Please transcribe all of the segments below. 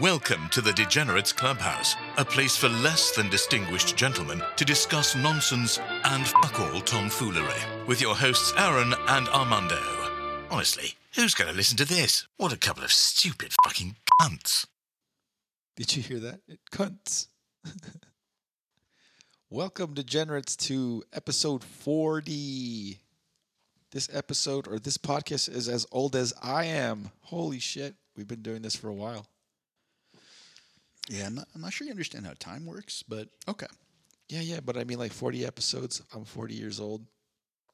Welcome to the Degenerates Clubhouse, a place for less than distinguished gentlemen to discuss nonsense and fuck all tomfoolery. With your hosts Aaron and Armando. Honestly, who's going to listen to this? What a couple of stupid fucking cunts. Did you hear that? It cunts. Welcome, degenerates, to episode 40. This episode or this podcast is as old as I am. Holy shit. We've been doing this for a while. Yeah, I'm not, I'm not sure you understand how time works, but okay. Yeah, yeah, but I mean, like 40 episodes. I'm 40 years old.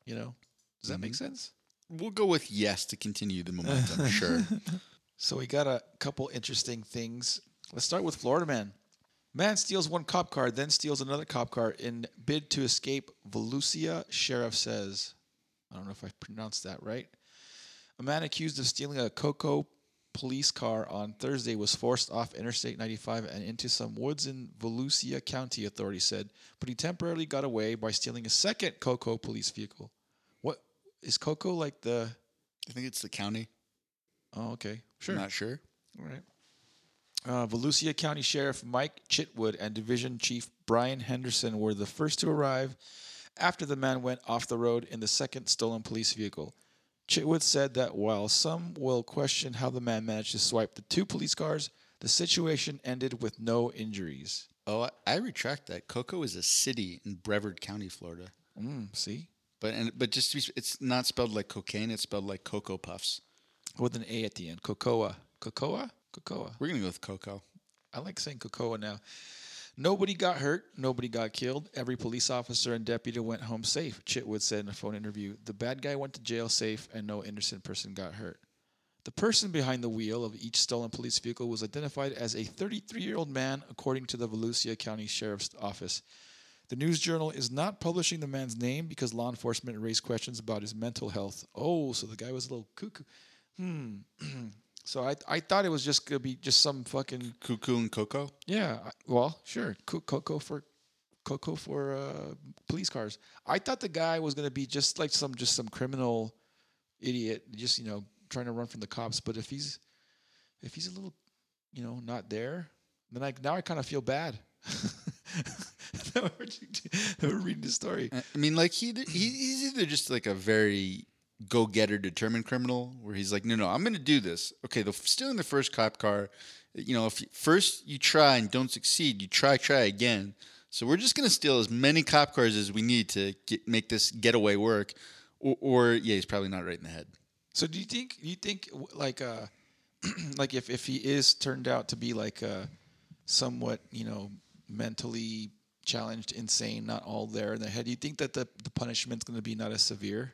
You know, does that make Mhm. sense? We'll go with yes to continue the momentum. sure. So we got a couple interesting things. Let's start with Florida man. Man steals one cop car, then steals another cop car in bid to escape. Volusia sheriff says. I don't know if I pronounced that right. A man accused of stealing a Cocoa police car on Thursday was forced off Interstate 95 and into some woods in Volusia County, authorities said, but he temporarily got away by stealing a second Cocoa police vehicle. What is Cocoa like the? I think it's the county. Oh, okay, Sure. not sure. all right. Uh, Volusia County Sheriff Mike Chitwood and Division Chief Brian Henderson were the first to arrive after the man went off the road in the second stolen police vehicle. Chitwood said that while some will question how the man managed to swipe the two police cars, the situation ended with no injuries. Oh, I, retract that. Cocoa is a city in Brevard County, Florida. Mm, see? But and but just to be, it's not spelled like cocaine. It's spelled like cocoa puffs. With an A at the end. Cocoa. Cocoa? Cocoa. We're gonna go with cocoa. I like saying Cocoa now. Nobody got hurt. Nobody got killed. Every police officer and deputy went home safe, Chitwood said in a phone interview. The bad guy went to jail safe, and no innocent person got hurt. The person behind the wheel of each stolen police vehicle was identified as a 33 year old man, according to the Volusia County Sheriff's Office. The News Journal is not publishing the man's name because law enforcement raised questions about his mental health. Oh, so the guy was a little cuckoo. Hmm. so I, I thought it was just going to be just some fucking Cuckoo and cocoa. yeah, I- well, sure. Co- Coco for Coco for uh, police cars. I thought the guy was gonna be just like some just some criminal idiot, just you know trying to run from the cops. But if he's if he's a little, you know, not there, then I now I kind of feel bad. Now we're reading the story. I I mean, like he, he he's either just like a very go-getter, determined criminal, where he's like, no, no, I'm gonna do this. Okay, the stealing the first cop car. You know, if you, first you try and don't succeed, you try, try again. So we're just gonna steal as many cop cars as we need to get, make this getaway work. Or, or yeah, he's probably not right in the head. So do you think you think like uh like if if he is turned out to be like uh somewhat you know mentally challenged, insane, not all there in the head, do you think that the the punishment's going to be not as severe?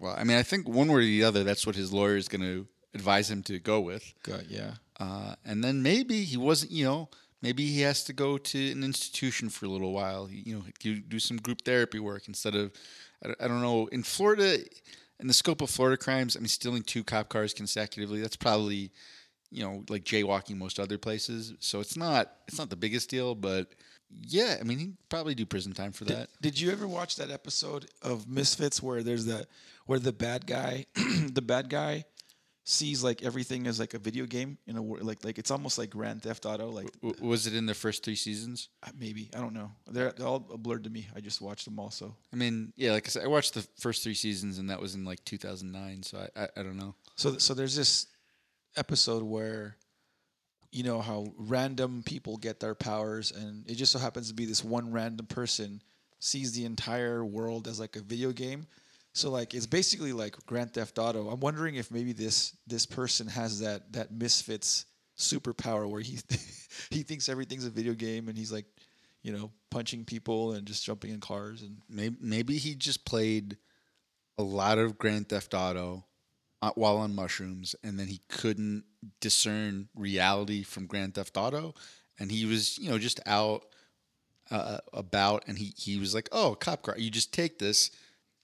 Well, I mean, I think one way or the other, that's what his lawyer is going to advise him to go with. God, yeah. Uh, and then maybe he wasn't, you know, maybe he has to go to an institution for a little while, you know, do, do some group therapy work instead of, I don't, I don't know, in Florida, in the scope of Florida crimes, I mean, stealing two cop cars consecutively, that's probably, you know, like jaywalking most other places. So it's not, it's not the biggest deal, but yeah, I mean, he'd probably do prison time for Did, that. did you ever watch that episode of Misfits where there's that where the bad guy, the bad guy, sees like everything as like a video game in a like like it's almost like Grand Theft Auto. Like W- was it in the first three seasons? uh, maybe I don't know. They're, they're all blurred to me. I just watched them also. I mean, yeah, like I said, I watched the first three seasons, and that was in like 2009. So I, I, I don't know. So so there's this episode where you know how random people get their powers and it just so happens to be this one random person sees the entire world as like a video game. So like it's basically like Grand Theft Auto. I'm wondering if maybe this this person has that that misfits superpower where he he thinks everything's a video game and he's like, you know, punching people and just jumping in cars and Maybe, maybe he just played a lot of Grand Theft Auto uh, while on mushrooms, and then he couldn't discern reality from Grand Theft Auto, and he was, you know, just out uh, about, and he he was like, "Oh, cop car, you just take this."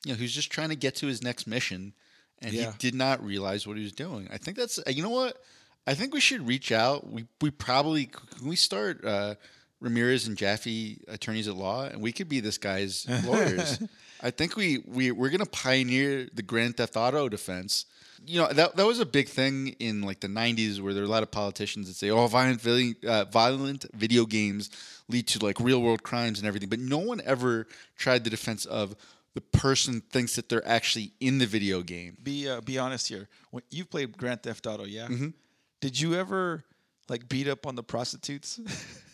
You know, he was just trying to get to his next mission, and Yeah. he did not realize what he was doing. I think that's, uh, you know what? I think we should reach out. We we probably can we start uh, Ramirez and Jaffe attorneys at law, and we could be this guy's lawyers. I think we we we're gonna pioneer the Grand Theft Auto defense. You know that that was a big thing in like the '90s, where there were a lot of politicians that say, "Oh, violent vi- uh, violent video games lead to like real world crimes and everything," but no one ever tried the defense of the person thinks that they're actually in the video game. Be uh, be honest here. When you played Grand Theft Auto, yeah. Mm-hmm. Did you ever like beat up on the prostitutes?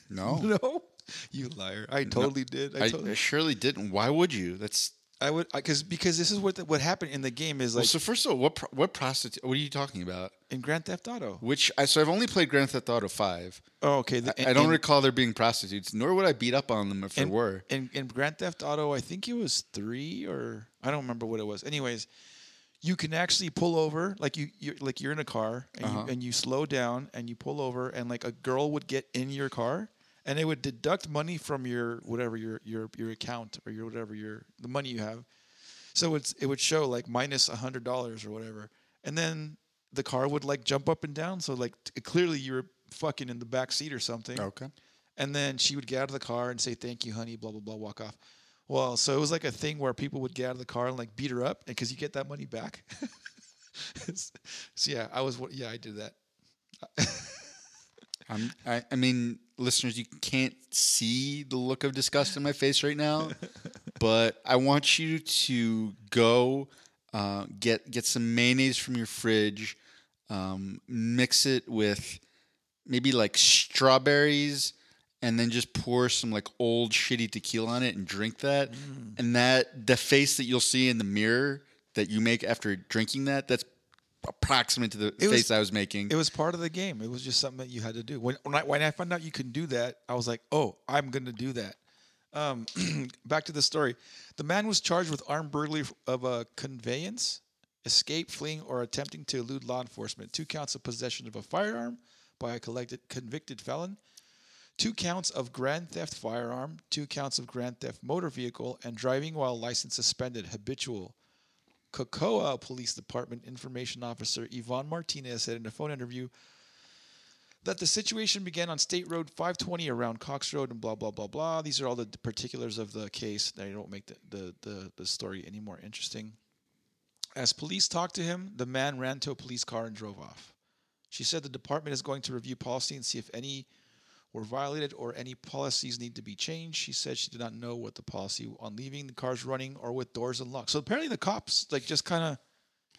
No, no. You liar! I totally did. I, I, totally, I surely didn't. Why would you? That's I would because because this is what the, what happened in the game is like well, so. First of all, what pro- what prostitute? What are you talking about? in Grand Theft Auto. Which I so I've only played Grand Theft Auto Five. Oh, okay. the- I don't in- recall there being prostitutes, nor would I beat up on them if there were. in in Grand Theft Auto, I think it was three or I don't remember what it was. Anyways, you can actually pull over like you you like you're in a car and, Uh-huh. you, and you slow down and you pull over and like a girl would get in your car and it would deduct money from your whatever your your your account or your whatever your the money you have. So it's it would show like minus a hundred dollars or whatever, and then the car would like jump up and down. So like t- clearly you were fucking in the back seat or something. Okay. And then she would get out of the car and say, "Thank you, honey." Blah blah blah. Walk off. Well, so it was like a thing where people would get out of the car and like beat her up, because you get that money back. so yeah, I was. Yeah, I did that. I'm, I, I mean, listeners, you can't see the look of disgust in my face right now, but I want you to go uh, get get some mayonnaise from your fridge, um, mix it with maybe like strawberries, and then just pour some like old shitty tequila on it and drink that. And that the face that you'll see in the mirror that you make after drinking that, that's approximate to the was- face I was making. It was part of the game. It was just something that you had to do. When when I, when I found out you can do that, I was like, "Oh, I'm going to do that." Um, back to the story. The man was charged with armed burglary of a conveyance, escape, fleeing, or attempting to elude law enforcement. Two counts of possession of a firearm by a collected convicted felon. Two counts of grand theft firearm. Two counts of grand theft motor vehicle and driving while license suspended habitual. Cocoa Police Department Information Officer Yvonne Martinez said in a phone interview that the situation began on State Road 520 around Cox Road and blah blah blah blah. These are all the particulars of the case. They don't make the, the, the, the story any more interesting. As police talked to him, the man ran to a police car and drove off. She said the department is going to review policy and see if any were violated or any policies need to be changed. She said she did not know what the policy on leaving the cars running or with doors unlocked. So apparently the cops like just kind of,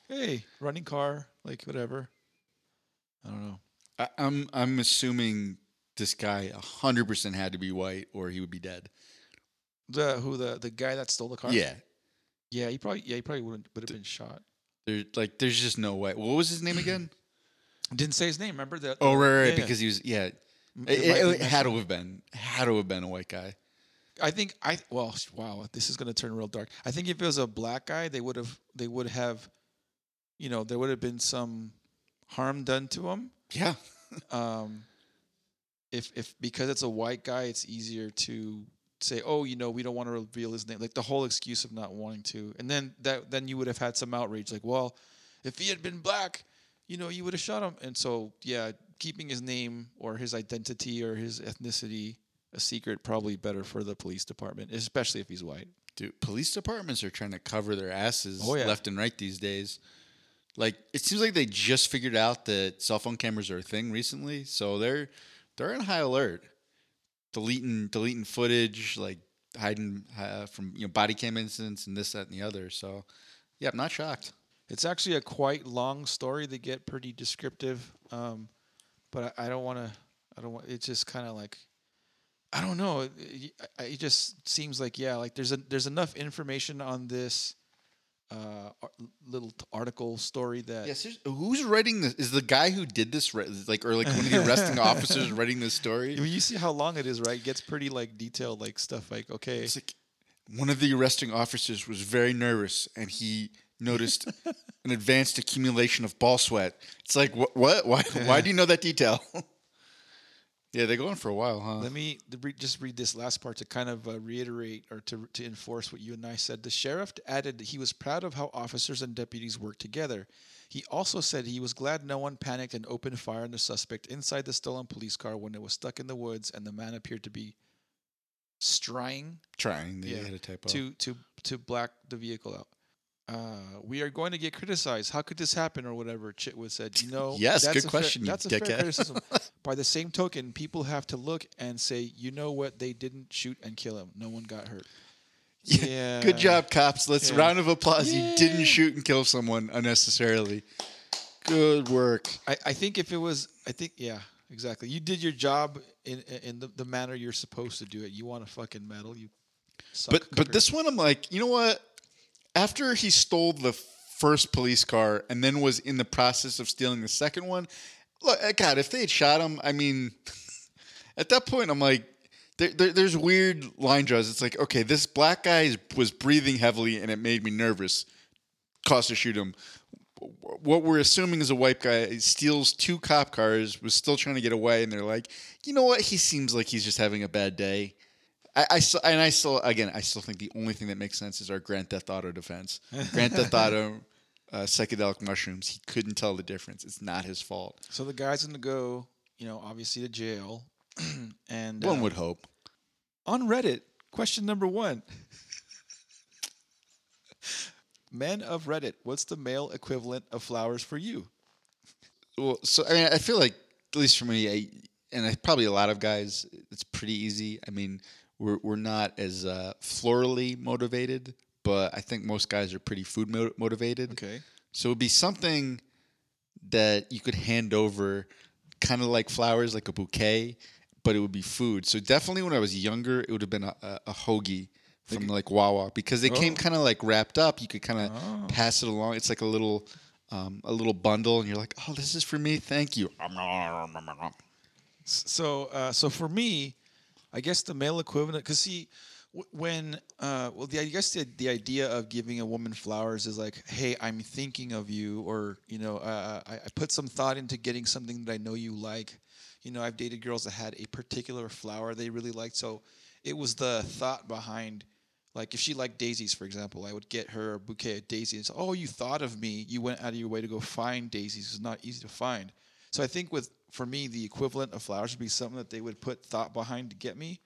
hey, running car, like whatever. I don't know. I, I'm I'm assuming this guy hundred percent had to be white, or he would be dead. The who the the guy that stole the car? Yeah, yeah. He probably yeah he probably wouldn't would have been shot. there like there's just no way. What was his name again? Didn't say his name. Remember that? oh right, right, yeah, yeah. because he was yeah. It, it- it had to have been had to have been a white guy. I think I well wow this is gonna turn real dark. I think if it was a black guy, they would have they would have, you know, there would have been some harm done to him. Yeah, Um, if if because it's a white guy, it's easier to say, oh, you know, we don't want to reveal his name, like the whole excuse of not wanting to, and then that then you would have had some outrage, like, well, if he had been black, you know, you would have shot him, and so yeah, keeping his name or his identity or his ethnicity a secret probably better for the police department, especially if he's white. dude. Police departments are trying to cover their asses Oh, yeah. left and right these days. Like it seems like they just figured out that cell phone cameras are a thing recently, so they're they're on high alert, deleting deleting footage, like hiding uh, from you know body cam incidents and this that and the other. So yeah, I'm not shocked. It's actually a quite long story. They get pretty descriptive, um, but I, I don't want to. I don't want. It's just kind of like, I don't know. It, it, just seems like yeah, like there's a there's enough information on this uh, little article story that Yes, who's writing this? Is the guy who did this like or like one of the arresting officers writing this story? When you see how long it is, right? It gets pretty like detailed, like stuff like okay, It's like one of the arresting officers was very nervous and he noticed an advanced accumulation of ball sweat. It's like what? What? Why? Why do you know that detail? yeah, they go on for a while, huh? Let me just read this last part to kind of uh, reiterate or to, to enforce what you and I said. The sheriff added that he was proud of how officers and deputies worked together. He also said he was glad no one panicked and opened fire on the suspect inside the stolen police car when it was stuck in the woods and the man appeared to be strying Trying. Yeah, had a typo. to to to black the vehicle out. Uh, we are going to get criticized. How could this happen, or whatever? Chitwood said. You know, Yes, that's good a fair- question, you that's a fair criticism. By the same token, people have to look and say, you know what? They didn't shoot and kill him. No one got hurt. Yeah. Good job, cops. Let's Yeah. round of applause. You didn't shoot and kill someone unnecessarily. Good work. I, I think if it was, I think yeah, exactly. You did your job in in the, the manner you're supposed to do it. You want a fucking medal, you. Suck But but this one, I'm like, you know what? After he stole the first police car and then was in the process of stealing the second one, look, uh, God, if they had shot him, I mean, at that point, I'm like, there, there, there's weird line draws. It's like, okay, this black guy is, was breathing heavily and it made me nervous. Cost to shoot him. What we're assuming is a white guy steals two cop cars, was still trying to get away, and they're like, you know what? He seems like he's just having a bad day. I, I still, and I still, again, I still think the only thing that makes sense is our Grand Theft Auto defense. Grand Theft Auto, uh, psychedelic mushrooms. He couldn't tell the difference. It's not his fault. So the guy's gonna go, you know, obviously to jail, and One uh, would hope. on Reddit. Question number one. Men of Reddit, what's the male equivalent of flowers for you? Well, so I mean, I feel like at least for me, I, and I, probably a lot of guys, it's pretty easy. I mean, we're we're not as uh, florally motivated, but I think most guys are pretty food mo- motivated. Okay. So it would be something that you could hand over, kind of like flowers, like a bouquet, but it would be food. So definitely when I was younger, it would have been a, a, a hoagie from like Wawa because they came Oh. kind of like wrapped up. You could kind of pass it along. It's like a little. Um, a little bundle, and you're like, "Oh, this is for me. Thank you." So, uh, so for me, I guess the male equivalent, because see, when, uh, well, the, I guess the, the idea of giving a woman flowers is like, hey, I'm thinking of you, or you know, uh, I, I put some thought into getting something that I know you like. You know, I've dated girls that had a particular flower they really liked, so it was the thought behind. Like if she liked daisies, for example, I would get her a bouquet of daisies. Oh, you thought of me. You went out of your way to go find daisies. It's not easy to find. So I think with for me, the equivalent of flowers would be something that they would put thought behind to get me.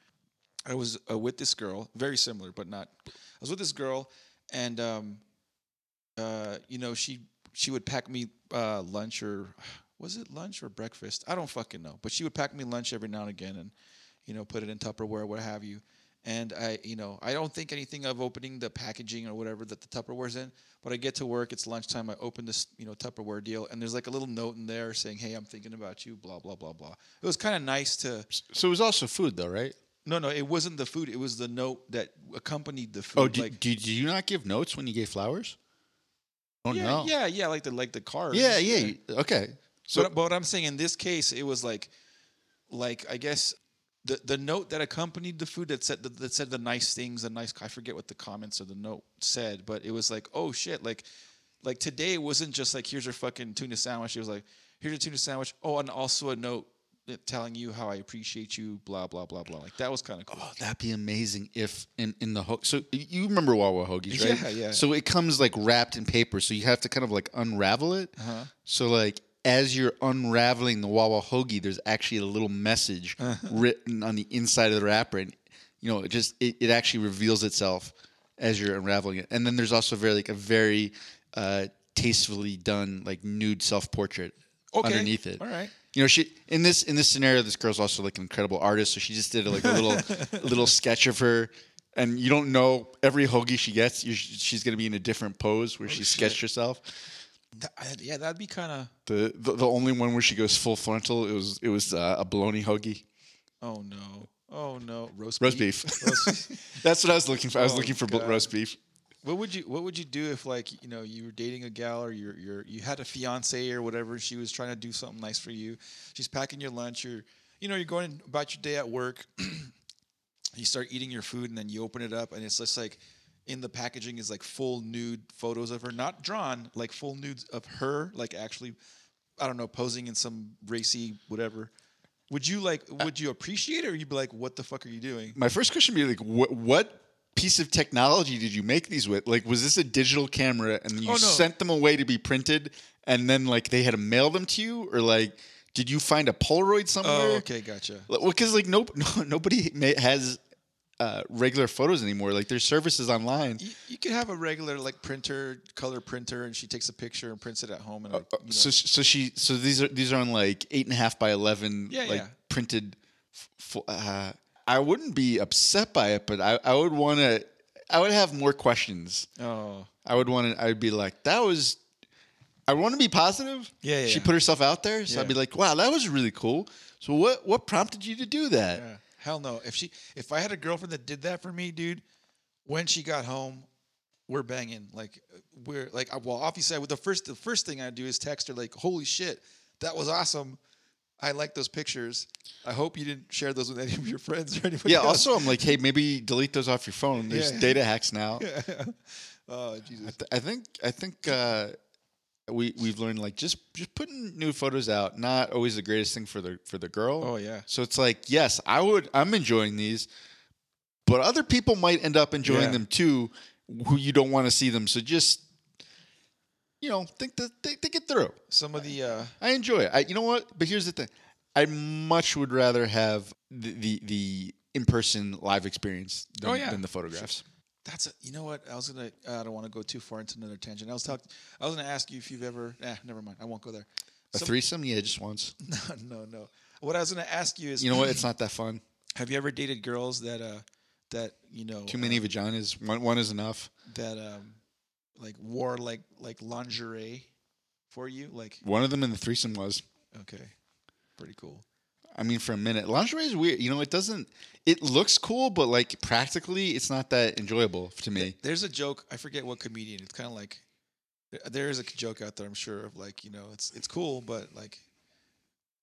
I was uh, with this girl, very similar, but not. I was with this girl, and um, uh, you know, she she would pack me uh, lunch or was it lunch or breakfast? I don't fucking know, but she would pack me lunch every now and again, and you know, put it in Tupperware, what have you. And I, you know, I don't think anything of opening the packaging or whatever that the Tupperware's in. But I get to work, it's lunchtime. I open this, you know, Tupperware deal, and there's like a little note in there saying, "Hey, I'm thinking about you." Blah blah blah blah. It was kind of nice to. So it was also food, though, right? No, no, it wasn't the food. It was the note that accompanied the oh, food. Oh, did, like, did you not give notes when you gave flowers? Oh yeah, no. yeah, yeah, like the like the cards. Yeah, yeah. Okay. So but, but what I'm saying in this case, it was like, like I guess the the note that accompanied the food that said that, that said the nice things, the nice. I forget what the comments of the note said, but it was like, oh shit, like, like today it wasn't just like here's your fucking tuna sandwich. It was like here's your tuna sandwich. Oh, and also a note telling you how I appreciate you. Blah blah blah blah. Like that was kind of cool. Oh, that'd be amazing if in, in the ho- so you remember Wawa hoagies, right? Yeah, yeah. So it comes like wrapped in paper, so you have to kind of like unravel it. Uh-huh. So like as you're unraveling the Wawa hoagie, there's actually a little message Uh-huh. written on the inside of the wrapper, and you know it just it, it actually reveals itself as you're unraveling it. And then there's also very like a very uh, tastefully done like nude self portrait Okay. underneath it. All right. You know, she in this in this scenario, this girl's also like an incredible artist, so she just did like a little little sketch of her, and you don't know every hoagie she gets, she's gonna be in a different pose where she sketched herself. Th- I- yeah, that'd be kind of. The, the the only one where she goes full frontal, it was it was uh, a bologna hoagie, Oh no. Oh no. Roast roast beef. beef. Roast- That's what I was looking for. I was Oh, looking for God. roast beef. What would you What would you do if like you know you were dating a gal or you're you're you had a fiance or whatever? She was trying to do something nice for you. She's packing your lunch. You're you know you're going about your day at work. you start eating your food and then you open it up and it's just like in the packaging is like full nude photos of her, not drawn, like full nudes of her, like actually, I don't know, posing in some racy whatever. Would you like? Uh, would you appreciate it, or you'd be like, "What the fuck are you doing?" My first question would be like, what what piece of technology did you make these with? Like, was this a digital camera and you Oh, no. sent them away to be printed, and then like they had to mail them to you, or like did you find a Polaroid somewhere? Oh, okay, gotcha. Well, because like nope, no, nobody has uh, regular photos anymore. Like there's services online. You, you could have a regular like printer, color printer, and she takes a picture and prints it at home. And like, you know, So so she so these are these are on like eight and a half by eleven Yeah, like yeah. printed. f- f- Uh, I wouldn't be upset by it, but I, I would want to. I would have more questions. oh, I would want to. I'd be like, that was. I want to be positive. Yeah, yeah, She put herself out there, so I'd be like, wow, that was really cool. So what what prompted you to do that? Yeah. Hell no. If she, if I had a girlfriend that did that for me, dude, when she got home, we're banging. Like we're like, well, obviously, I would, the first, the first thing I do is text her like, "Holy shit, that was awesome." I like those pictures. I hope you didn't share those with any of your friends or anybody. Yeah. else. Also, I'm like, hey, maybe delete those off your phone. There's Yeah. data hacks now. oh Jesus. Th- I think I think uh, we we've learned like just just putting new photos out not always the greatest thing for the for the girl. Oh, yeah. So it's like yes, I would I'm enjoying these, but other people might end up enjoying Yeah. them too, who you don't want to see them. So just you know think that think, think it through. Some of the uh, I enjoy it. I, you know what? But here's the thing: I much would rather have the the, the in person live experience than, Oh, yeah. than the photographs. That's a, you know what I was gonna. I don't want to go too far into another tangent. I was talking. I was gonna ask you if you've ever. Eh, never mind. I won't go there. A Some- threesome, yeah, just once. No, no, no. What I was gonna ask you is, You know what? It's not that fun. have you ever dated girls that uh that you know Too many vaginas. One one is enough. that um like wore like like lingerie for you? Like One of them in the threesome was. okay, pretty cool. I mean, for a minute, lingerie is weird. You know, it doesn't. It looks cool, but like practically, it's not that enjoyable to me. There's a joke. I forget what comedian. It's kind of like there- is a joke out there. I'm sure of like you know it's it's cool, but like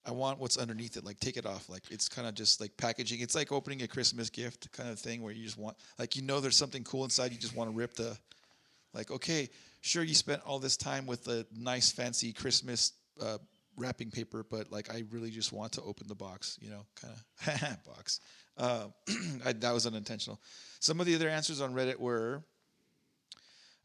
I want what's underneath it. Like take it off. Like it's kind of just like packaging. It's like opening a Christmas gift kind of thing where you just want like you know there's something cool inside. You just want to rip the like okay sure you spent all this time with a nice fancy Christmas. Uh, wrapping paper but like i really just want to open the box you know kind of box uh, I, that was unintentional some of the other answers on reddit were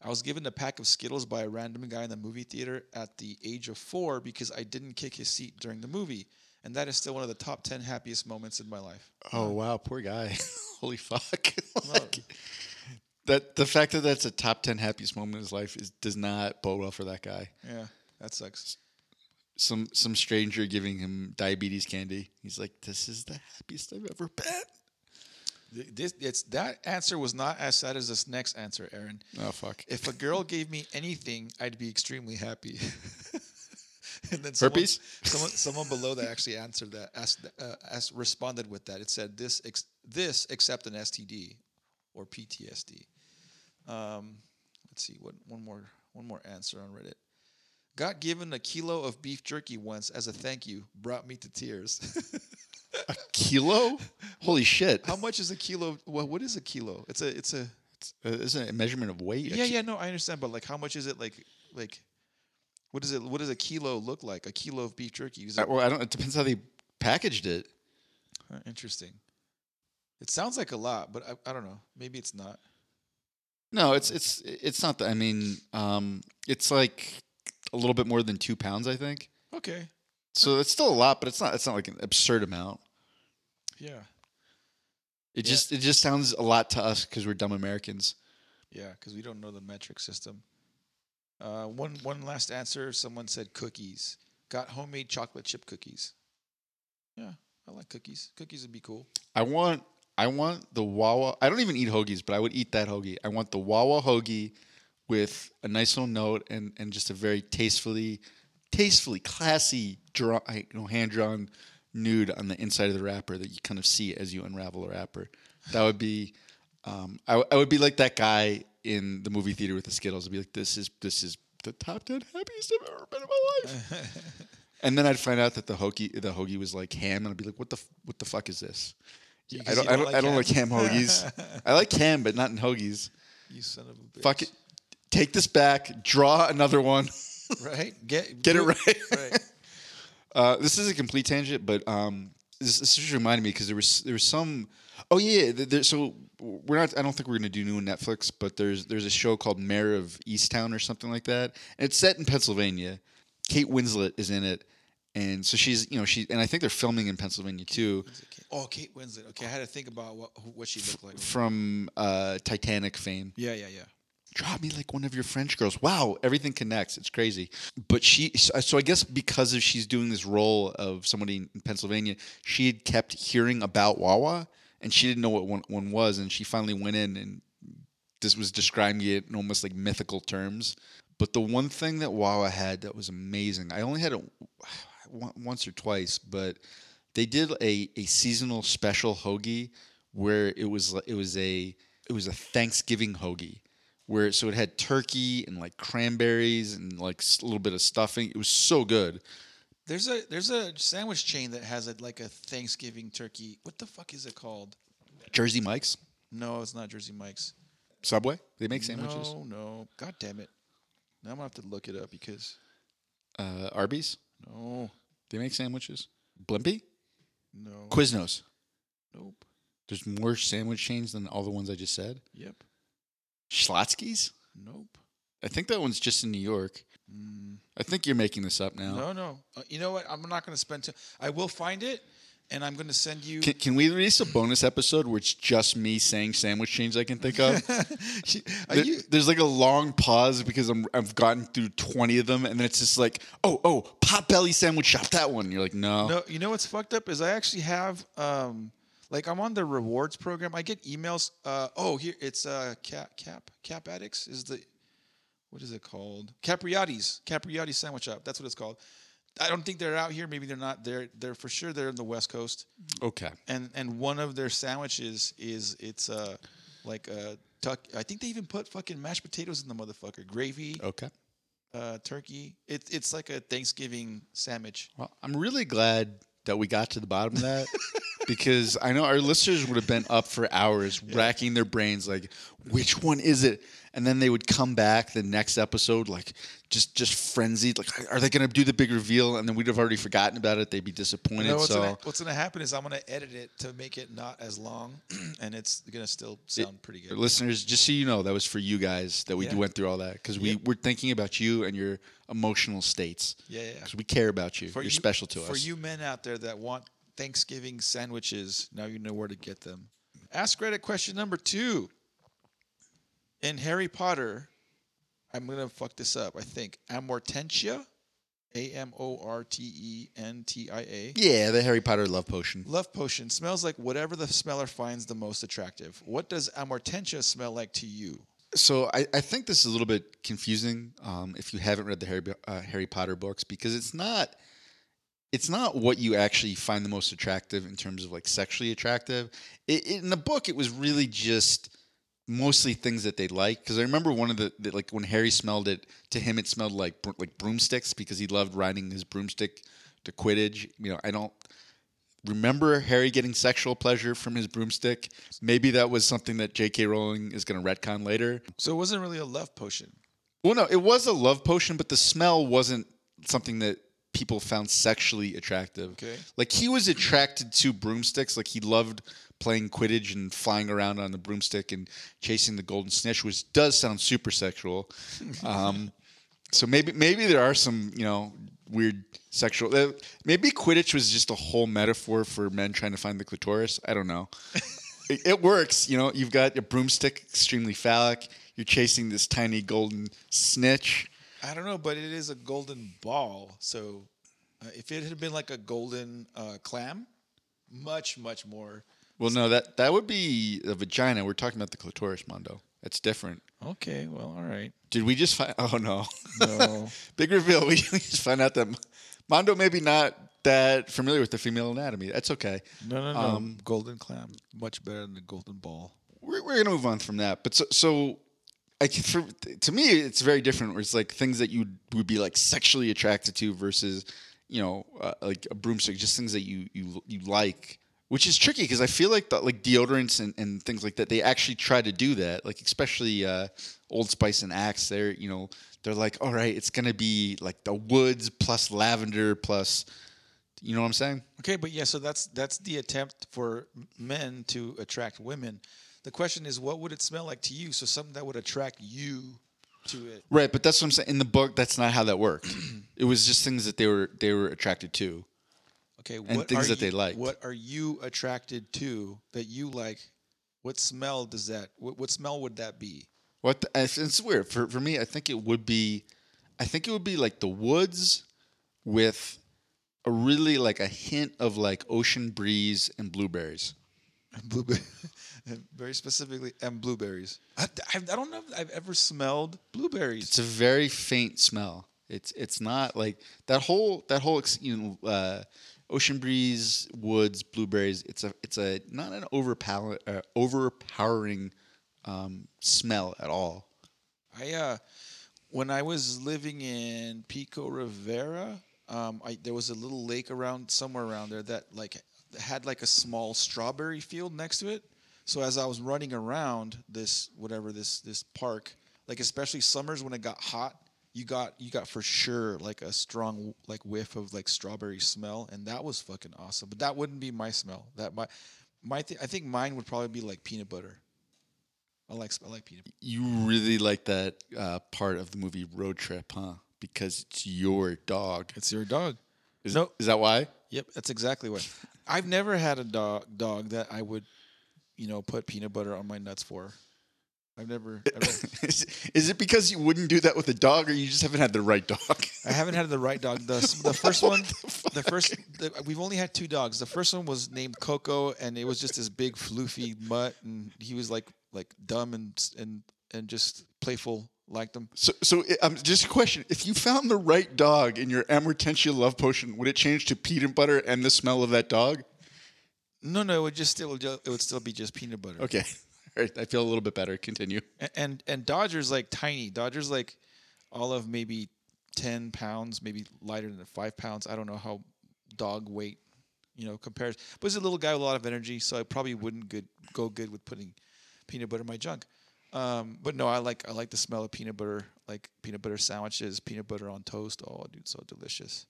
I was given a pack of Skittles by a random guy in the movie theater at the age of four because I didn't kick his seat during the movie. And that is still one of the top 10 happiest moments in my life. Oh wow, poor guy. Holy fuck. Like, that the fact that that's a top ten happiest moment in his life is does not bode well for that guy. Yeah, that sucks. Some some stranger giving him diabetes candy. He's like, "This is the happiest I've ever been." This, it's, that answer was not as sad as this next answer, Aaron. Oh fuck. If a girl gave me anything, I'd be extremely happy. and then someone, Herpes? someone, someone below that actually answered that, asked, uh, asked, responded with that. It said this, ex, this except an STD or PTSD. Um, let's see what one more one more answer on Reddit. Got given a kilo of beef jerky once as a thank you. Brought me to tears. A kilo? Holy shit. How much is a kilo? Well, what is a kilo? It's a it's a Uh, isn't it a measurement of weight? Yeah yeah no I understand, but like how much is it like like what is it what does a kilo look like? A kilo of beef jerky? Is Uh, it, well, I don't. It depends how they packaged it. Huh, interesting. It sounds like a lot, but I, I don't know. Maybe it's not. No, it's it's it's not that. I mean, um, it's like a little bit more than two pounds, I think. Okay. So it's still a lot, but it's not. It's not like an absurd amount. Yeah. It Yeah. just it just sounds a lot to us because we're dumb Americans. Yeah, because we don't know the metric system. Uh, one one last answer. Someone said cookies. Got homemade chocolate chip cookies. Yeah, I like cookies. Cookies would be cool. I want I want the Wawa. I don't even eat hoagies, but I would eat that hoagie. I want the Wawa hoagie with a nice little note and and just a very tastefully, tastefully classy draw, you know, hand drawn nude on the inside of the wrapper that you kind of see as you unravel the wrapper. That would be. Um, I, w- I would be like that guy in the movie theater with the Skittles. I'd be like, this is this is the top ten happiest I've ever been in my life. and then I'd find out that the hoagie the hoagie was like ham, and I'd be like, what the f- what the fuck is this? I don't, I don't don't, like I don't ham? like ham hoagies. I like ham, but not in hoagies. You son of a bitch. Fuck it. Take this back. Draw another one. Right? Get Get it right. right. Uh, this is a complete tangent, but um, this, this just reminded me because there was there was some. Oh yeah, there, so we're not. I don't think we're gonna do new on Netflix, but there's there's a show called Mare of Easttown or something like that, and it's set in Pennsylvania. Kate Winslet is in it, and so she's you know she and I think they're filming in Pennsylvania too. Oh, Kate Winslet. Okay, I had to think about what what she looked like. From uh, Titanic fame, Yeah, yeah, yeah. Drop me like one of your French girls. Wow, everything connects. It's crazy. But she, so I guess because of she's doing this role of somebody in Pennsylvania, she had kept hearing about Wawa, and she didn't know what one, one was, and she finally went in and this was describing it in almost like mythical terms. But the one thing that Wawa had that was amazing, I only had it once or twice, but they did a, a seasonal special hoagie where it was it was a it was a Thanksgiving hoagie where so it had turkey and like cranberries and like a little bit of stuffing. It was so good. There's a there's a sandwich chain that has a, like a Thanksgiving turkey. What the fuck is it called? Jersey Mike's, No, it's not Jersey Mike's. Subway, they make sandwiches. No, no. God damn it. Now I'm gonna have to look it up because Uh, Arby's, no, they make sandwiches. Blimpie, no, Quiznos. nope. There's more sandwich chains than all the ones I just said. Yep, Schlotzsky's. nope. I think that one's just in New York. Mm, I think you're making this up now. no, no. Uh, you know what? I'm not gonna spend. T- I will find it, and I'm gonna send you. Can, can we release a bonus episode where it's just me saying sandwich chains I can think of? There- you? there's like a long pause because I'm, I've gotten through 20 of them, and then it's just like, oh, oh, Potbelly Sandwich Shop, that one. You're like, no. No, you know what's fucked up is I actually have um like I'm on the rewards program. I get emails. Uh oh, here it's uh cap cap cap addicts is the what is it called? Capriotti's Capriotti's sandwich shop. That's what it's called. I don't think they're out here. Maybe they're not. They're they're for sure they're in the West Coast. Okay. And and one of their sandwiches is it's uh like a tuck. I think they even put fucking mashed potatoes in the motherfucker, gravy, Okay. uh, turkey. It's it's like a Thanksgiving sandwich. Well, I'm really glad that we got to the bottom of that because I know our listeners would have been up for hours racking their brains like, which one is it? And then they would come back the next episode like just just frenzied like are they going to do the big reveal and then we'd have already forgotten about it they'd be disappointed You know, what's, so gonna, what's gonna happen is I'm gonna edit it to make it not as long, and it's gonna still sound pretty good. listeners just so you know that was for you guys that we Yeah. went through all that because we Yep. we're thinking about you and your emotional states Yeah, yeah. because we care about you For you're you- special to For us For you men out there that want Thanksgiving sandwiches, now you know where to get them. Ask Reddit question number two. In Harry Potter, I'm gonna fuck this up. I think Amortentia, A M O R T E N T I A. yeah the harry potter love potion Love potion smells like whatever the smeller finds the most attractive. What does Amortentia smell like to you? So I, I think this is a little bit confusing um, if you haven't read the Harry uh, Harry Potter books because it's not it's not what you actually find the most attractive in terms of like sexually attractive. It, it- in the book, it was really just mostly things that they like. Because I remember one of the, the like when Harry smelled it to him, it smelled like like broomsticks because he loved riding his broomstick to Quidditch. You know, I don't remember Harry getting sexual pleasure from his broomstick. Maybe that was something that J.K. Rowling is going to retcon later. So it wasn't really a love potion. Well, no, it was a love potion, but the smell wasn't something that people found sexually attractive. Okay. Like he was attracted to broomsticks. Like he loved playing Quidditch and flying around on the broomstick and chasing the golden snitch, which does sound super sexual. Um, so maybe maybe there are some you know weird sexual. Uh, maybe Quidditch was just a whole metaphor for men trying to find the clitoris. I don't know. it, it works. You know, you've got a broomstick, extremely phallic. You're chasing this tiny golden snitch. I don't know, but it is a golden ball. So uh, if it had been like a golden uh, clam, much much more. Well, no, that that would be a vagina. We're talking about the clitoris, Mondo. That's different. Okay, well, all right. Did we just find? Oh no, No. big reveal. We just find out that Mondo maybe not that familiar with the female anatomy. That's okay. No, no, no. Um, golden clam, much better than the golden ball. We're, we're gonna move on from that. But so, so Can- for, to me, it's very different. Where it's like things that you would be like sexually attracted to versus, you know, uh, like a broomstick, just things that you you you like. Which is tricky because I feel like that, like deodorants and, and things like that, they actually try to do that. Like especially uh, Old Spice and Axe, they're you know they're like, all right, it's gonna be like the woods plus lavender plus, you know what I'm saying? Okay, but yeah, so that's that's the attempt for men to attract women. The question is, what would it smell like to you? So something that would attract you. to it. Right, but that's what I'm saying. In the book, that's not how that worked. it was just things that they were they were attracted to. Okay, And things are that they like. What are you attracted to that you like? What smell does that? What, what smell would that be? What the, it's, it's weird for for me. I think it would be, I think it would be like the woods, with a really like a hint of like ocean breeze and blueberries. Blueberry, very specifically, and blueberries. I, I, I don't know if I've ever smelled blueberries. It's a very faint smell. It's it's not like that whole that whole you know uh, ocean breeze, woods, blueberries. It's a it's a not an overpower uh, overpowering um, smell at all. I uh, when I was living in Pico Rivera, um, I, there was a little lake around somewhere around there that like had like a small strawberry field next to it. So as I was running around this whatever this this park, like especially summers when it got hot, you got you got for sure like a strong like whiff of like strawberry smell, and that was fucking awesome. But that wouldn't be my smell. That my my th- I think mine would probably be like peanut butter. I like I like peanut. You really like that uh, part of the movie Road Trip, huh? Because it's your dog. It's your dog. Is, No. is that why? Yep, that's exactly why. I've never had a dog dog that I would, you know, put peanut butter on my nuts for. I've never. I've never is, it because you wouldn't do that with a dog, or you just haven't had the right dog? I haven't had the right dog. The the first one, the first, the, we've only had two dogs. The first one was named Coco, and it was just this big floofy mutt, and he was like like dumb and and and just playful, liked them. So, so um, just a question: If you found the right dog in your Amortentia love potion, would it change to peanut butter and the smell of that dog? No, no, it would just still it would still be just peanut butter. Okay, all right. I feel a little bit better. Continue. A- and and Dodger's like tiny. Dodger's like all of maybe ten pounds, maybe lighter than five pounds. I don't know how dog weight, you know, compares. But he's a little guy with a lot of energy, so I probably wouldn't good go good with putting peanut butter in my junk. Um, but no, I like I like the smell of peanut butter, like peanut butter sandwiches, peanut butter on toast. Oh, dude, so delicious.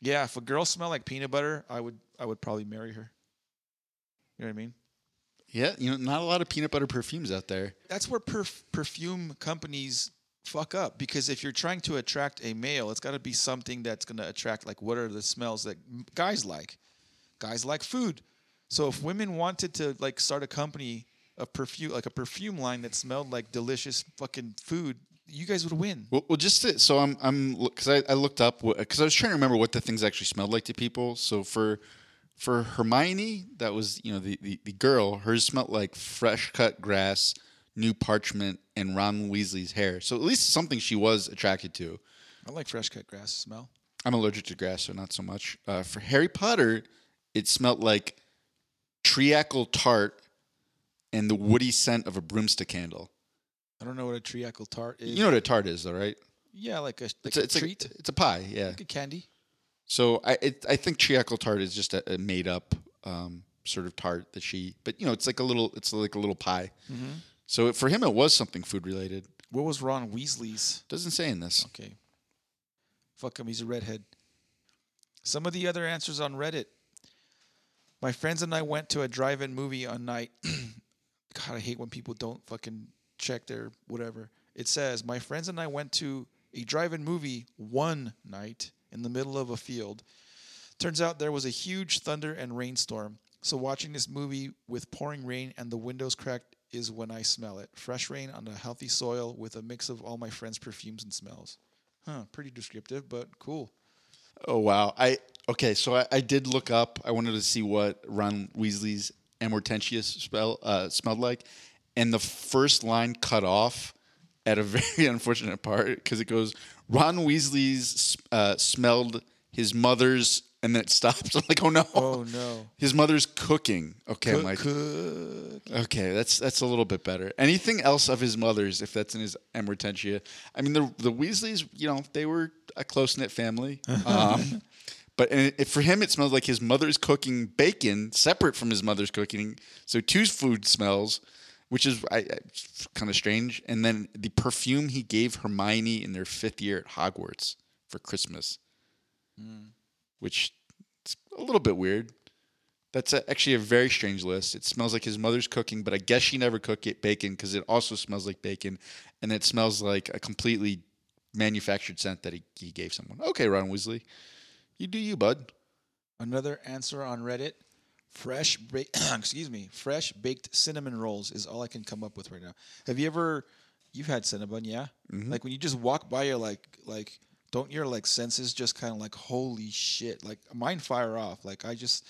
Yeah, if a girl smelled like peanut butter, I would I would probably marry her. You know what I mean? Yeah, you know, not a lot of peanut butter perfumes out there. that's where perf- perfume companies fuck up because if you're trying to attract a male, it's got to be something that's going to attract like what are the smells that guys like? Guys like food. So if women wanted to like start a company of perfume like a perfume line that smelled like delicious fucking food, you guys would win. Well, well just to, so I'm I'm because I, I looked up because I was trying to remember what the things actually smelled like to people. So for for Hermione, that was you know the the, the girl. Hers smelled like fresh cut grass, new parchment, and Ron Weasley's hair. So at least something she was attracted to. I like fresh cut grass smell. I'm allergic to grass, so not so much. Uh, for Harry Potter, it smelled like treacle tart and the woody scent of a broomstick candle. I don't know what a treacle tart is. You know what a tart is, though, right? yeah, like a like It's a, a, it's treat, A, it's a pie, yeah. like a candy. So I it, I think treacle tart is just a, a made up um, sort of tart that she, but you know, it's like a little it's like a little pie. So it, for him, it was something food related. What was Ron Weasley's? Doesn't say in this. Okay. Fuck him, he's a redhead. Some of the other answers on Reddit. My friends and I went to a drive-in movie on night. God, I hate when people don't fucking check their whatever. It says, "My friends and I went to a drive-in movie one night in the middle of a field. Turns out there was a huge thunder and rainstorm. So watching this movie with pouring rain and the windows cracked is when I smell it. Fresh rain on a healthy soil with a mix of all my friends' perfumes and smells. Huh, pretty descriptive, but cool. Oh wow! I okay. So I, I did look up. I wanted to see what Ron Weasley's Amortentia spell uh, smelled like, and the first line cut off at a very unfortunate part because it goes Ron Weasley's uh, smelled his mother's, and then it stops. I'm like, oh no! Oh no. His mother's cooking. Okay, I'm like, Cook. okay, that's that's a little bit better. Anything else of his mother's, if that's in his Amortentia? I mean, the the Weasleys, you know, they were a close knit family. Um, but and it, for him, it smells like his mother's cooking bacon, separate from his mother's cooking. So two food smells, which is I, I, kind of strange. And then the perfume he gave Hermione in their fifth year at Hogwarts for Christmas, hmm. which is a little bit weird. That's a, actually a very strange list. It smells like his mother's cooking, but I guess she never cooked it bacon because it also smells like bacon, and it smells like a completely manufactured scent that he, he gave someone. Okay, Ron Weasley, you do you, bud. Another answer on Reddit: fresh, ba- excuse me, fresh baked cinnamon rolls is all I can come up with right now. Have you ever? You've had cinnamon, yeah? Mm-hmm. Like when you just walk by, you're like, like, don't your like senses just kind of like, holy shit? Like mine fire off. Like I just,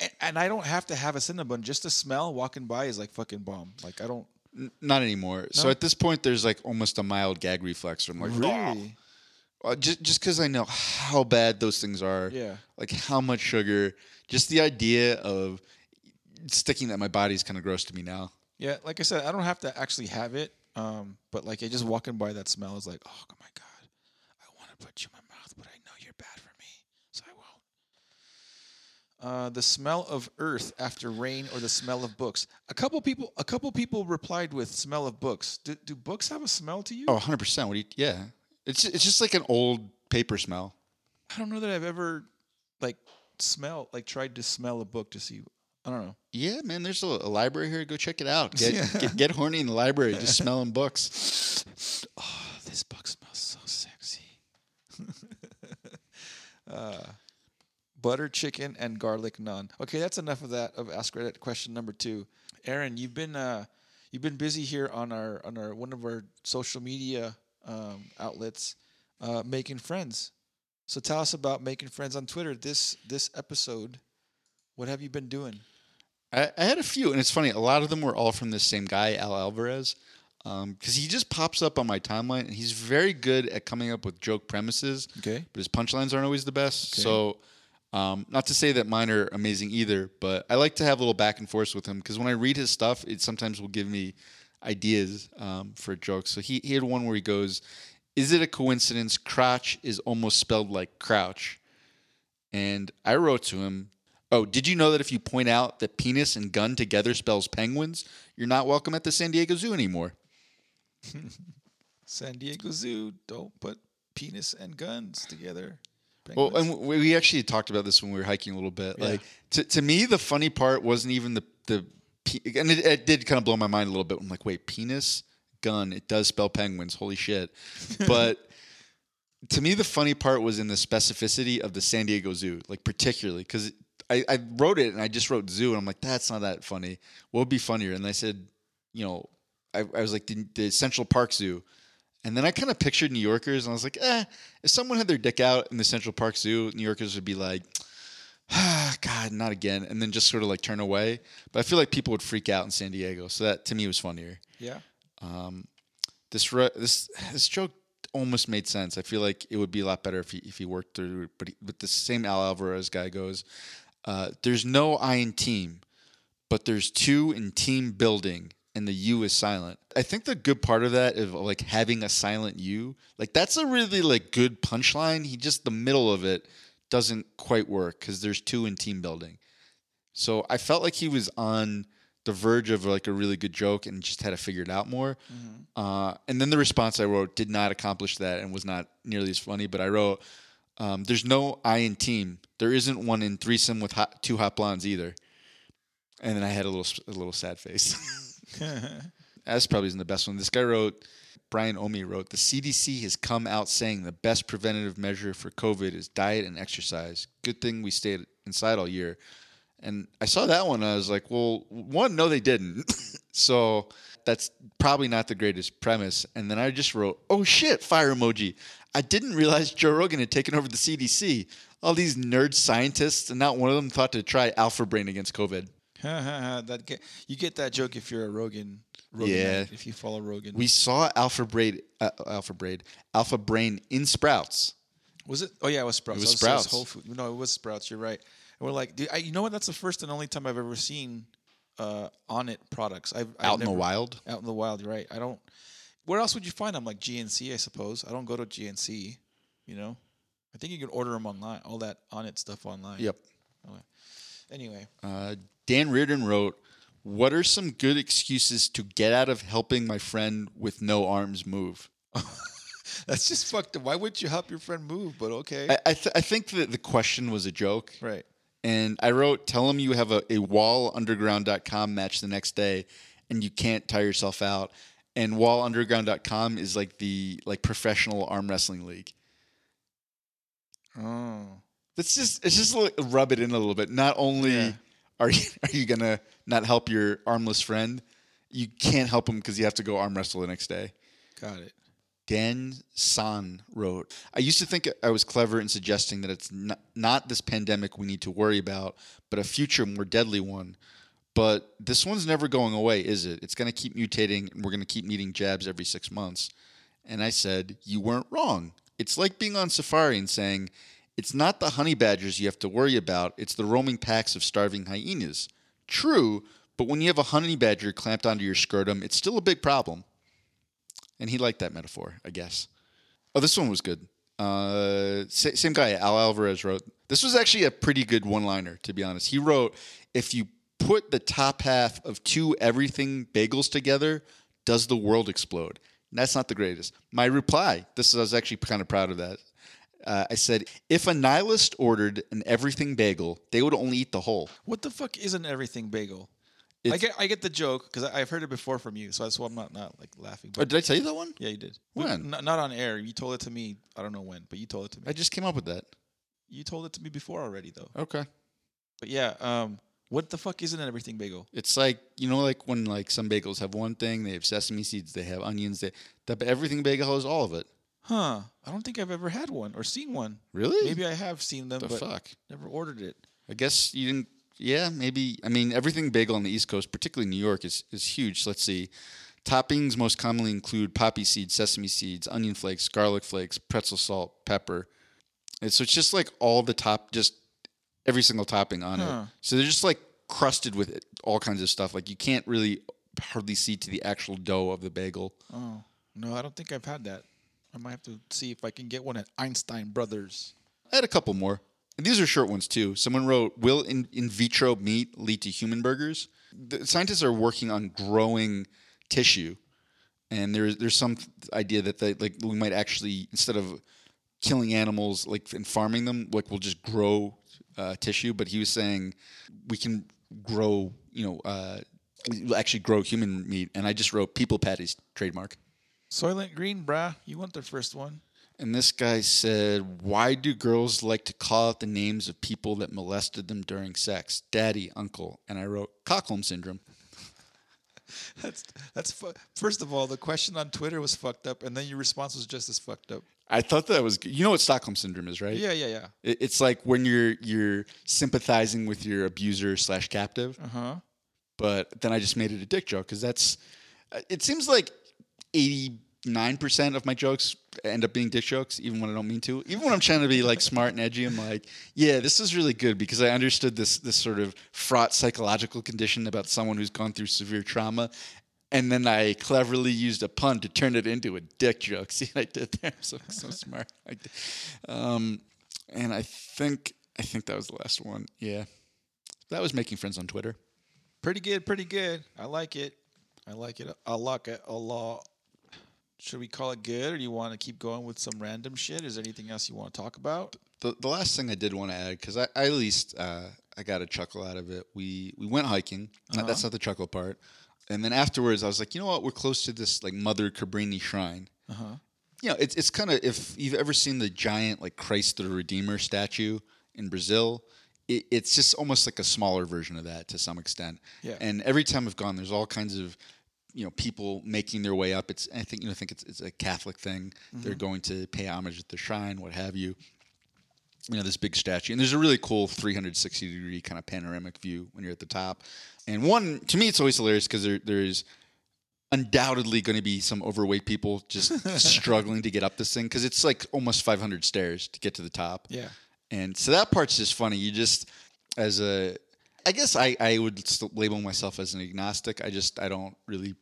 and, and I don't have to have a cinnamon. Just the smell walking by is like fucking bomb. Like I don't N- not anymore. So at this point, there's like almost a mild gag reflex. from like, really. "Oh." Uh, just just because I know how bad those things are. Yeah. Like how much sugar. Just the idea of sticking that in my body is kind of gross to me now. Yeah, like I said, I don't have to actually have it. Um, but like it just walking by that smell is like, oh my god, I want to put you in my mouth, but I know you're bad for me, so I won't. Uh, the smell of earth after rain or the smell of books. A couple people, a couple people replied with smell of books. Do, do books have a smell to you? Oh, 100 percent. What do you? Yeah. It's it's just like an old paper smell. I don't know that I've ever like smell like tried to smell a book to see. I don't know. Yeah, man. There's a, a library here. Go check it out. Get, Yeah. get get horny in the library. Just smelling books. Oh, this book smells so sexy. uh, butter chicken and garlic naan. Okay, that's enough of that. Of Ask Reddit question number two. Aaron, you've been uh, you've been busy here on our on our one of our social media um, outlets, uh, making friends. So tell us about making friends on Twitter. This this episode, what have you been doing? I, I had a few, and it's funny. A lot of them were all from the same guy, Al Alvarez, because he just pops up on my timeline, and he's very good at coming up with joke premises. Okay. but his punchlines aren't always the best. Okay. So, um, not to say that mine are amazing either, but I like to have a little back and forth with him because when I read his stuff, it sometimes will give me ideas um, for jokes. So he, he had one where he goes, "Is it a coincidence? Crotch is almost spelled like crouch," and I wrote to him. Oh, did you know that if you point out that penis and gun together spells penguins, you're not welcome at the San Diego Zoo anymore? San Diego Zoo. Don't put penis and guns together. Well, and we we actually talked about this when we were hiking a little bit. Yeah. Like to, to me, the funny part wasn't even the the, pe- and it, it did kind of blow my mind a little bit. I'm like, wait, penis gun. It does spell penguins. Holy shit! But to me, the funny part was in the specificity of the San Diego Zoo, like particularly because I, I wrote it and I just wrote zoo, and I'm like, that's not that funny. What would be funnier? And I said, you know, I, I was like the, the Central Park Zoo. And then I kind of pictured New Yorkers, and I was like, eh, if someone had their dick out in the Central Park Zoo, New Yorkers would be like, God, not again. And then just sort of like turn away. But I feel like people would freak out in San Diego. So that to me was funnier. yeah. This re- this this joke almost made sense. I feel like it would be a lot better if he if he worked through. But he, but the same Al Alvarez guy goes, uh, "There's no I in team, but there's two in team building, and the U is silent." I think the good part of that is like having a silent U. Like that's a really like good punchline. He just the middle of it doesn't quite work because there's two in team building. So I felt like he was on the verge of like a really good joke and just had to figure it out more. Uh, and then the response I wrote did not accomplish that and was not nearly as funny. But I wrote, um, "There's no I in team. There isn't one in threesome with hot, two hot blondes either." And then I had a little a little sad face. That's probably isn't the best one. This guy wrote, Brian Omi wrote, the CDC has come out saying the best preventative measure for COVID is diet and exercise. Good thing we stayed inside all year. And I saw that one. I was like, well, one, no, they didn't. so that's probably not the greatest premise. And then I just wrote, oh shit, fire emoji. I didn't realize Joe Rogan had taken over the CDC. All these nerd scientists, and not one of them thought to try Alpha Brain against COVID. that get, you get that joke if you're a Rogan. Rogan Yeah. If you follow Rogan. We saw Alpha Braid, uh, Alpha Braid, Alpha Brain in Sprouts. was it? Oh yeah, it was Sprouts. It was Sprouts. Whole Food. No, it was Sprouts. You're right. And we're like, dude, I, you know what? That's the first and only time I've ever seen uh, Onnit products. I've, I've Out in the wild. Out in the wild. You're right. I don't. Where else would you find them? Like GNC, I suppose. I don't go to GNC. You know, I think you can order them online. All that Onnit stuff online. Yep. Anyway, Uh, Dan Reardon wrote, "What are some good excuses to get out of helping my friend with no arms move?" that's just fucked up. Why wouldn't you help your friend move? But okay. I I, th- I think that the question was a joke, right. And I wrote, tell him you have a, a wallunderground.com match the next day and you can't tire yourself out. And wallunderground.com is like the like professional arm wrestling league. Oh. It's just it's just rub it in a little bit. Not only Yeah. are you are you gonna not help your armless friend, you can't help him because you have to go arm wrestle the next day. Got it. Dan San wrote, I used to think I was clever in suggesting that it's not, not this pandemic we need to worry about, but a future more deadly one. But this one's never going away, is it? It's going to keep mutating, and we're going to keep needing jabs every six months. And I said, You weren't wrong. It's like being on safari and saying, It's not the honey badgers you have to worry about, it's the roaming packs of starving hyenas. True, but when you have a honey badger clamped onto your scrotum, it's still a big problem. And he liked that metaphor, I guess. Oh, this one was good. Uh, same guy, Al Alvarez wrote. This was actually a pretty good one-liner, to be honest. He wrote, "If you put the top half of two everything bagels together, does the world explode?" And that's not the greatest. My reply. This is, I was actually kind of proud of that. Uh, I said, "If a nihilist ordered an everything bagel, they would only eat the whole." What the fuck is an everything bagel? I get I get the joke because I've heard it before from you, so that's why I'm not not like laughing. Oh, did I tell you that one? yeah, you did. When? N- not on air. You told it to me. I don't know when, but you told it to me. I just came up with that. you told it to me before already, though. Okay. But yeah, um, what the fuck is an everything bagel? It's like you know, like when like some bagels have one thing, they have sesame seeds, they have onions, they the everything bagel has all of it. Huh? I don't think I've ever had one or seen one. Really? Maybe I have seen them, the but fuck. never ordered it. I guess you didn't. Yeah, maybe. I mean, everything bagel on the East Coast, particularly New York, is is huge. So let's see. Toppings most commonly include poppy seeds, sesame seeds, onion flakes, garlic flakes, pretzel salt, pepper. And so it's just like all the top, just every single topping on Huh. it. So they're just like crusted with it, all kinds of stuff. Like you can't really hardly see to the actual dough of the bagel. Oh no, I don't think I've had that. I might have to see if I can get one at Einstein Brothers. I had a couple more. And these are short ones too. Someone wrote, "Will in, in vitro meat lead to human burgers?" The scientists are working on growing tissue, and there's there's some idea that they, like we might actually instead of killing animals like and farming them, like we'll just grow uh, tissue. But he was saying we can grow, you know, uh, we'll actually grow human meat. And I just wrote "people patties" trademark. Soylent Green, brah. You want the first one? And this guy said, Why do girls like to call out the names of people that molested them during sex? Daddy, uncle. And I wrote, Cockholm syndrome. That's that's fu- first of all, the question on Twitter was fucked up, and then your response was just as fucked up. I thought that was. You know what Stockholm syndrome is, right? Yeah, yeah, yeah. It- It's like when you're you're sympathizing with your abuser slash captive, Uh huh. but then I just made it a dick joke because that's. uh, It seems like eighty nine percent of my jokes end up being dick jokes, even when I don't mean to. Even when I'm trying to be like smart and edgy, I'm like, yeah, this is really good because I understood this this sort of fraught psychological condition about someone who's gone through severe trauma. And then I cleverly used a pun to turn it into a dick joke. See what I did there? So so smart. Um, and I think I think that was the last one. Yeah, that was making friends on Twitter. Pretty good, pretty good. I like it. I like it. Like it a lot. Should we call it good, or do you want to keep going with some random shit? Is there anything else you want to talk about? The, the last thing I did want to add because I, I at least uh, I got a chuckle out of it. We we went hiking. Not- that's not the chuckle part. And then afterwards, I was like, you know what? We're close to this like Mother Cabrini shrine. Uh huh. You know, it's it's kind of if you've ever seen the giant like Christ the Redeemer statue in Brazil, it, it's just almost like a smaller version of that to some extent. Yeah. And every time I've gone, there's all kinds of you know people making their way up. It's I think you know I think it's it's a Catholic thing. Mm-hmm. They're going to pay homage at the shrine, what have you. You know this big statue, and there's a really cool 360 degree kind of panoramic view when you're at the top. And one to me, it's always hilarious because there there's undoubtedly going to be some overweight people just struggling to get up this thing because it's like almost 500 stairs to get to the top. Yeah. And so that part's just funny. You just, as a, I guess I, I would still label myself as an agnostic. I just, I don't really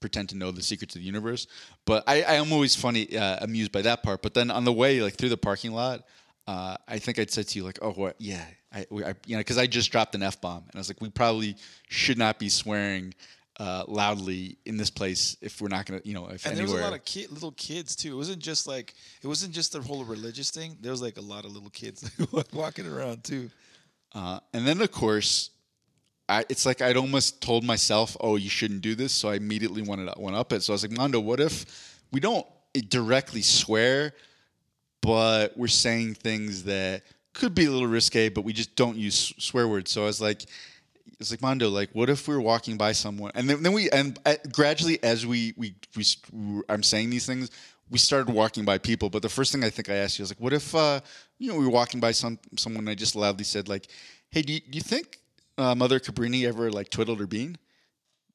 pretend to know the secrets of the universe. But I, I am always funny, uh, amused by that part. But then on the way, like through the parking lot, uh, I think I'd said to you, like, oh, what? Yeah. I, we- I you know, because I just dropped an F bomb. And I was like, we probably should not be swearing uh, loudly in this place if we're not going to, you know, if And there was a lot of kid, little kids too. It wasn't just like it wasn't just the whole religious thing. There was like a lot of little kids walking around too. Uh, and then, of course, I, it's like I'd almost told myself, "Oh, you shouldn't do this," so I immediately wanted went up it. So I was like, "Mondo, what if we don't directly swear, but we're saying things that could be a little risque, but we just don't use swear words?" So I was like, "It's like Mondo, like, what if we were walking by someone, and then, then we and uh, gradually as we, we we I'm saying these things." We started walking by people, but the first thing I think I asked you was like, "What if uh, you know we were walking by some someone?" And I just loudly said, "Like, hey, do you, do you think uh, Mother Cabrini ever like twiddled her bean?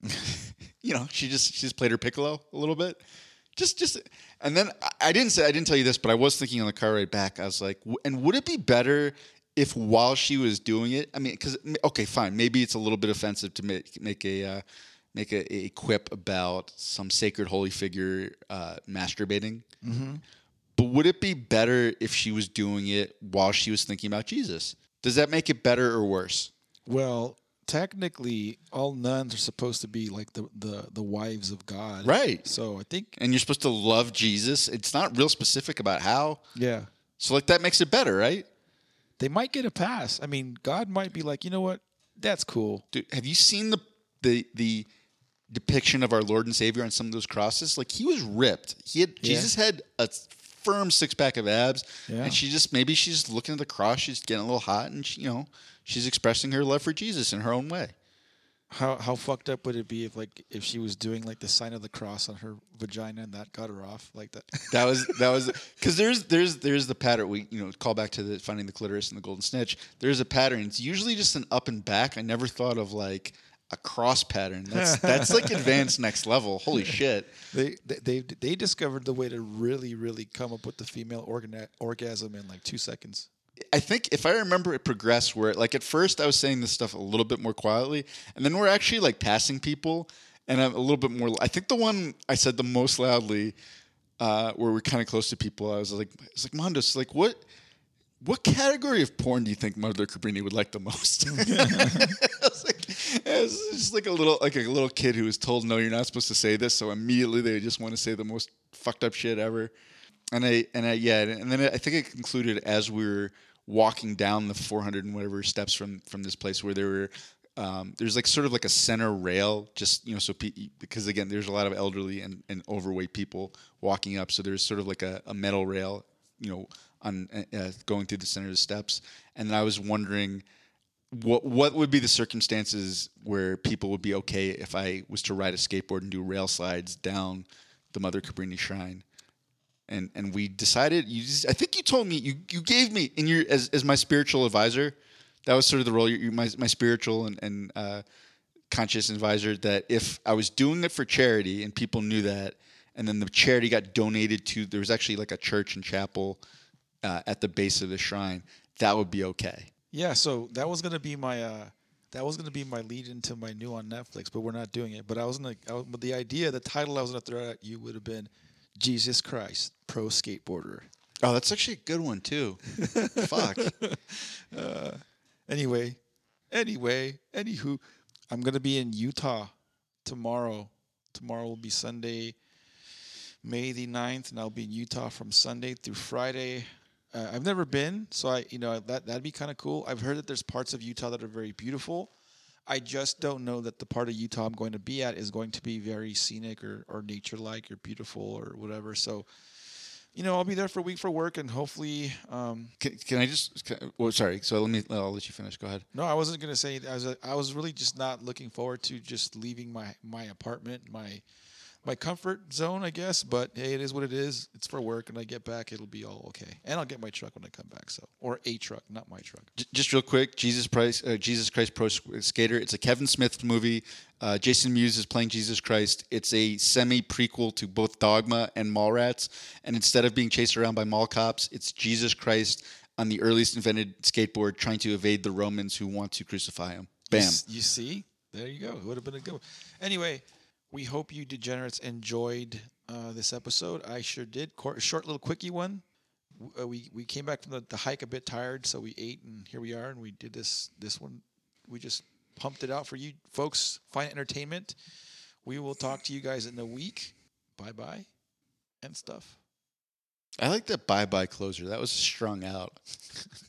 you know, she just she just played her piccolo a little bit. Just just and then I didn't say I didn't tell you this, but I was thinking on the car ride back. I was like, and would it be better if while she was doing it, I mean, because okay, fine, maybe it's a little bit offensive to make make a uh, make a, a, quip about some sacred holy figure uh, masturbating. Mm-hmm. But would it be better if she was doing it while she was thinking about Jesus? Does that make it better or worse? Well, technically, all nuns are supposed to be like the, the, the wives of God. Right. So I think. And you're supposed to love Jesus. It's not real specific about how. Yeah. So, like, that makes it better, right? They might get a pass. I mean, God might be like, you know what? That's cool. Dude, have you seen the, the, the, depiction of our Lord and Savior on some of those crosses? Like, he was ripped. He had, yeah. Jesus had a firm six pack of abs. Yeah. And she just, maybe she's looking at the cross, she's getting a little hot, and, she, you know, she's expressing her love for Jesus in her own way. How how fucked up would it be if like if she was doing like the sign of the cross on her vagina and that got her off like that? that was that was because there's there's there's the pattern we you know call back to the finding the clitoris and the golden snitch. There's a pattern. It's usually just an up and back. I never thought of like a cross pattern. That's that's like advanced next level. Holy shit! They they they discovered the way to really really come up with the female organ orgasm in like two seconds. I think if I remember it progressed where like at first I was saying this stuff a little bit more quietly, and then we're actually like passing people, and I'm a little bit more. I think the one I said the most loudly, uh, where we're kind of close to people, I was like, it's like Mondos, like what, what category of porn do you think Mother Cabrini would like the most? I was like, it was just like a little like a little kid who was told no, you're not supposed to say this, so immediately they just want to say the most fucked up shit ever. And I and I yeah, and then I think it concluded as we were walking down the 400 and whatever steps from from this place where there were um, there's like sort of like a center rail just you know so pe- because again there's a lot of elderly and, and overweight people walking up. So there's sort of like a, a metal rail you know on uh, going through the center of the steps. And i was wondering what what would be the circumstances where people would be okay if i was to ride a skateboard and do rail slides down the mother cabrini shrine and and we decided. You, just, I think you told me you you gave me in your as as my spiritual advisor. That was sort of the role. You my my spiritual and and uh, conscious advisor. That if I was doing it for charity and people knew that, and then the charity got donated to there was actually like a church and chapel uh, at the base of the shrine. That would be okay. Yeah. So that was gonna be my. Uh that was going to be my lead into my new on Netflix, but we're not doing it. But I was going to, but the idea, the title I was going to throw at you would have been Jesus Christ, pro skateboarder. Oh, that's actually a good one too. Fuck. Uh, anyway, anyway, anywho, I'm gonna be in Utah tomorrow. Tomorrow will be Sunday, May the 9th, and I'll be in Utah from Sunday through Friday. Uh, I've never been, so I, you know, that that'd be kind of cool. I've heard that there's parts of Utah that are very beautiful. I just don't know that the part of Utah I'm going to be at is going to be very scenic or, or nature like or beautiful or whatever. So, you know, I'll be there for a week for work and hopefully. Um, can, can I just? Can, well, sorry. So let me. I'll let you finish. Go ahead. No, I wasn't going to say. I was. I was really just not looking forward to just leaving my my apartment, my my comfort zone, I guess. But hey, it is what it is. It's for work, and I get back, it'll be all okay. And I'll get my truck when I come back. So, or a truck, not my truck. Just real quick, Jesus Christ, uh, Jesus Christ Pro Skater. It's a Kevin Smith movie. Uh, Jason Mewes is playing Jesus Christ. It's a semi prequel to both Dogma and Mallrats. And instead of being chased around by mall cops, it's Jesus Christ on the earliest invented skateboard trying to evade the Romans who want to crucify him. Bam. You, you see? There you go. It would have been a good one. Anyway, we hope you degenerates enjoyed uh, this episode. I sure did. A short little quickie one. Uh, we we came back from the, the, hike a bit tired, so we ate, and here we are, and we did this this one. We just pumped it out for you folks. Find entertainment. We will talk to you guys in a week. Bye bye, and stuff. I like that bye bye closer. That was strung out.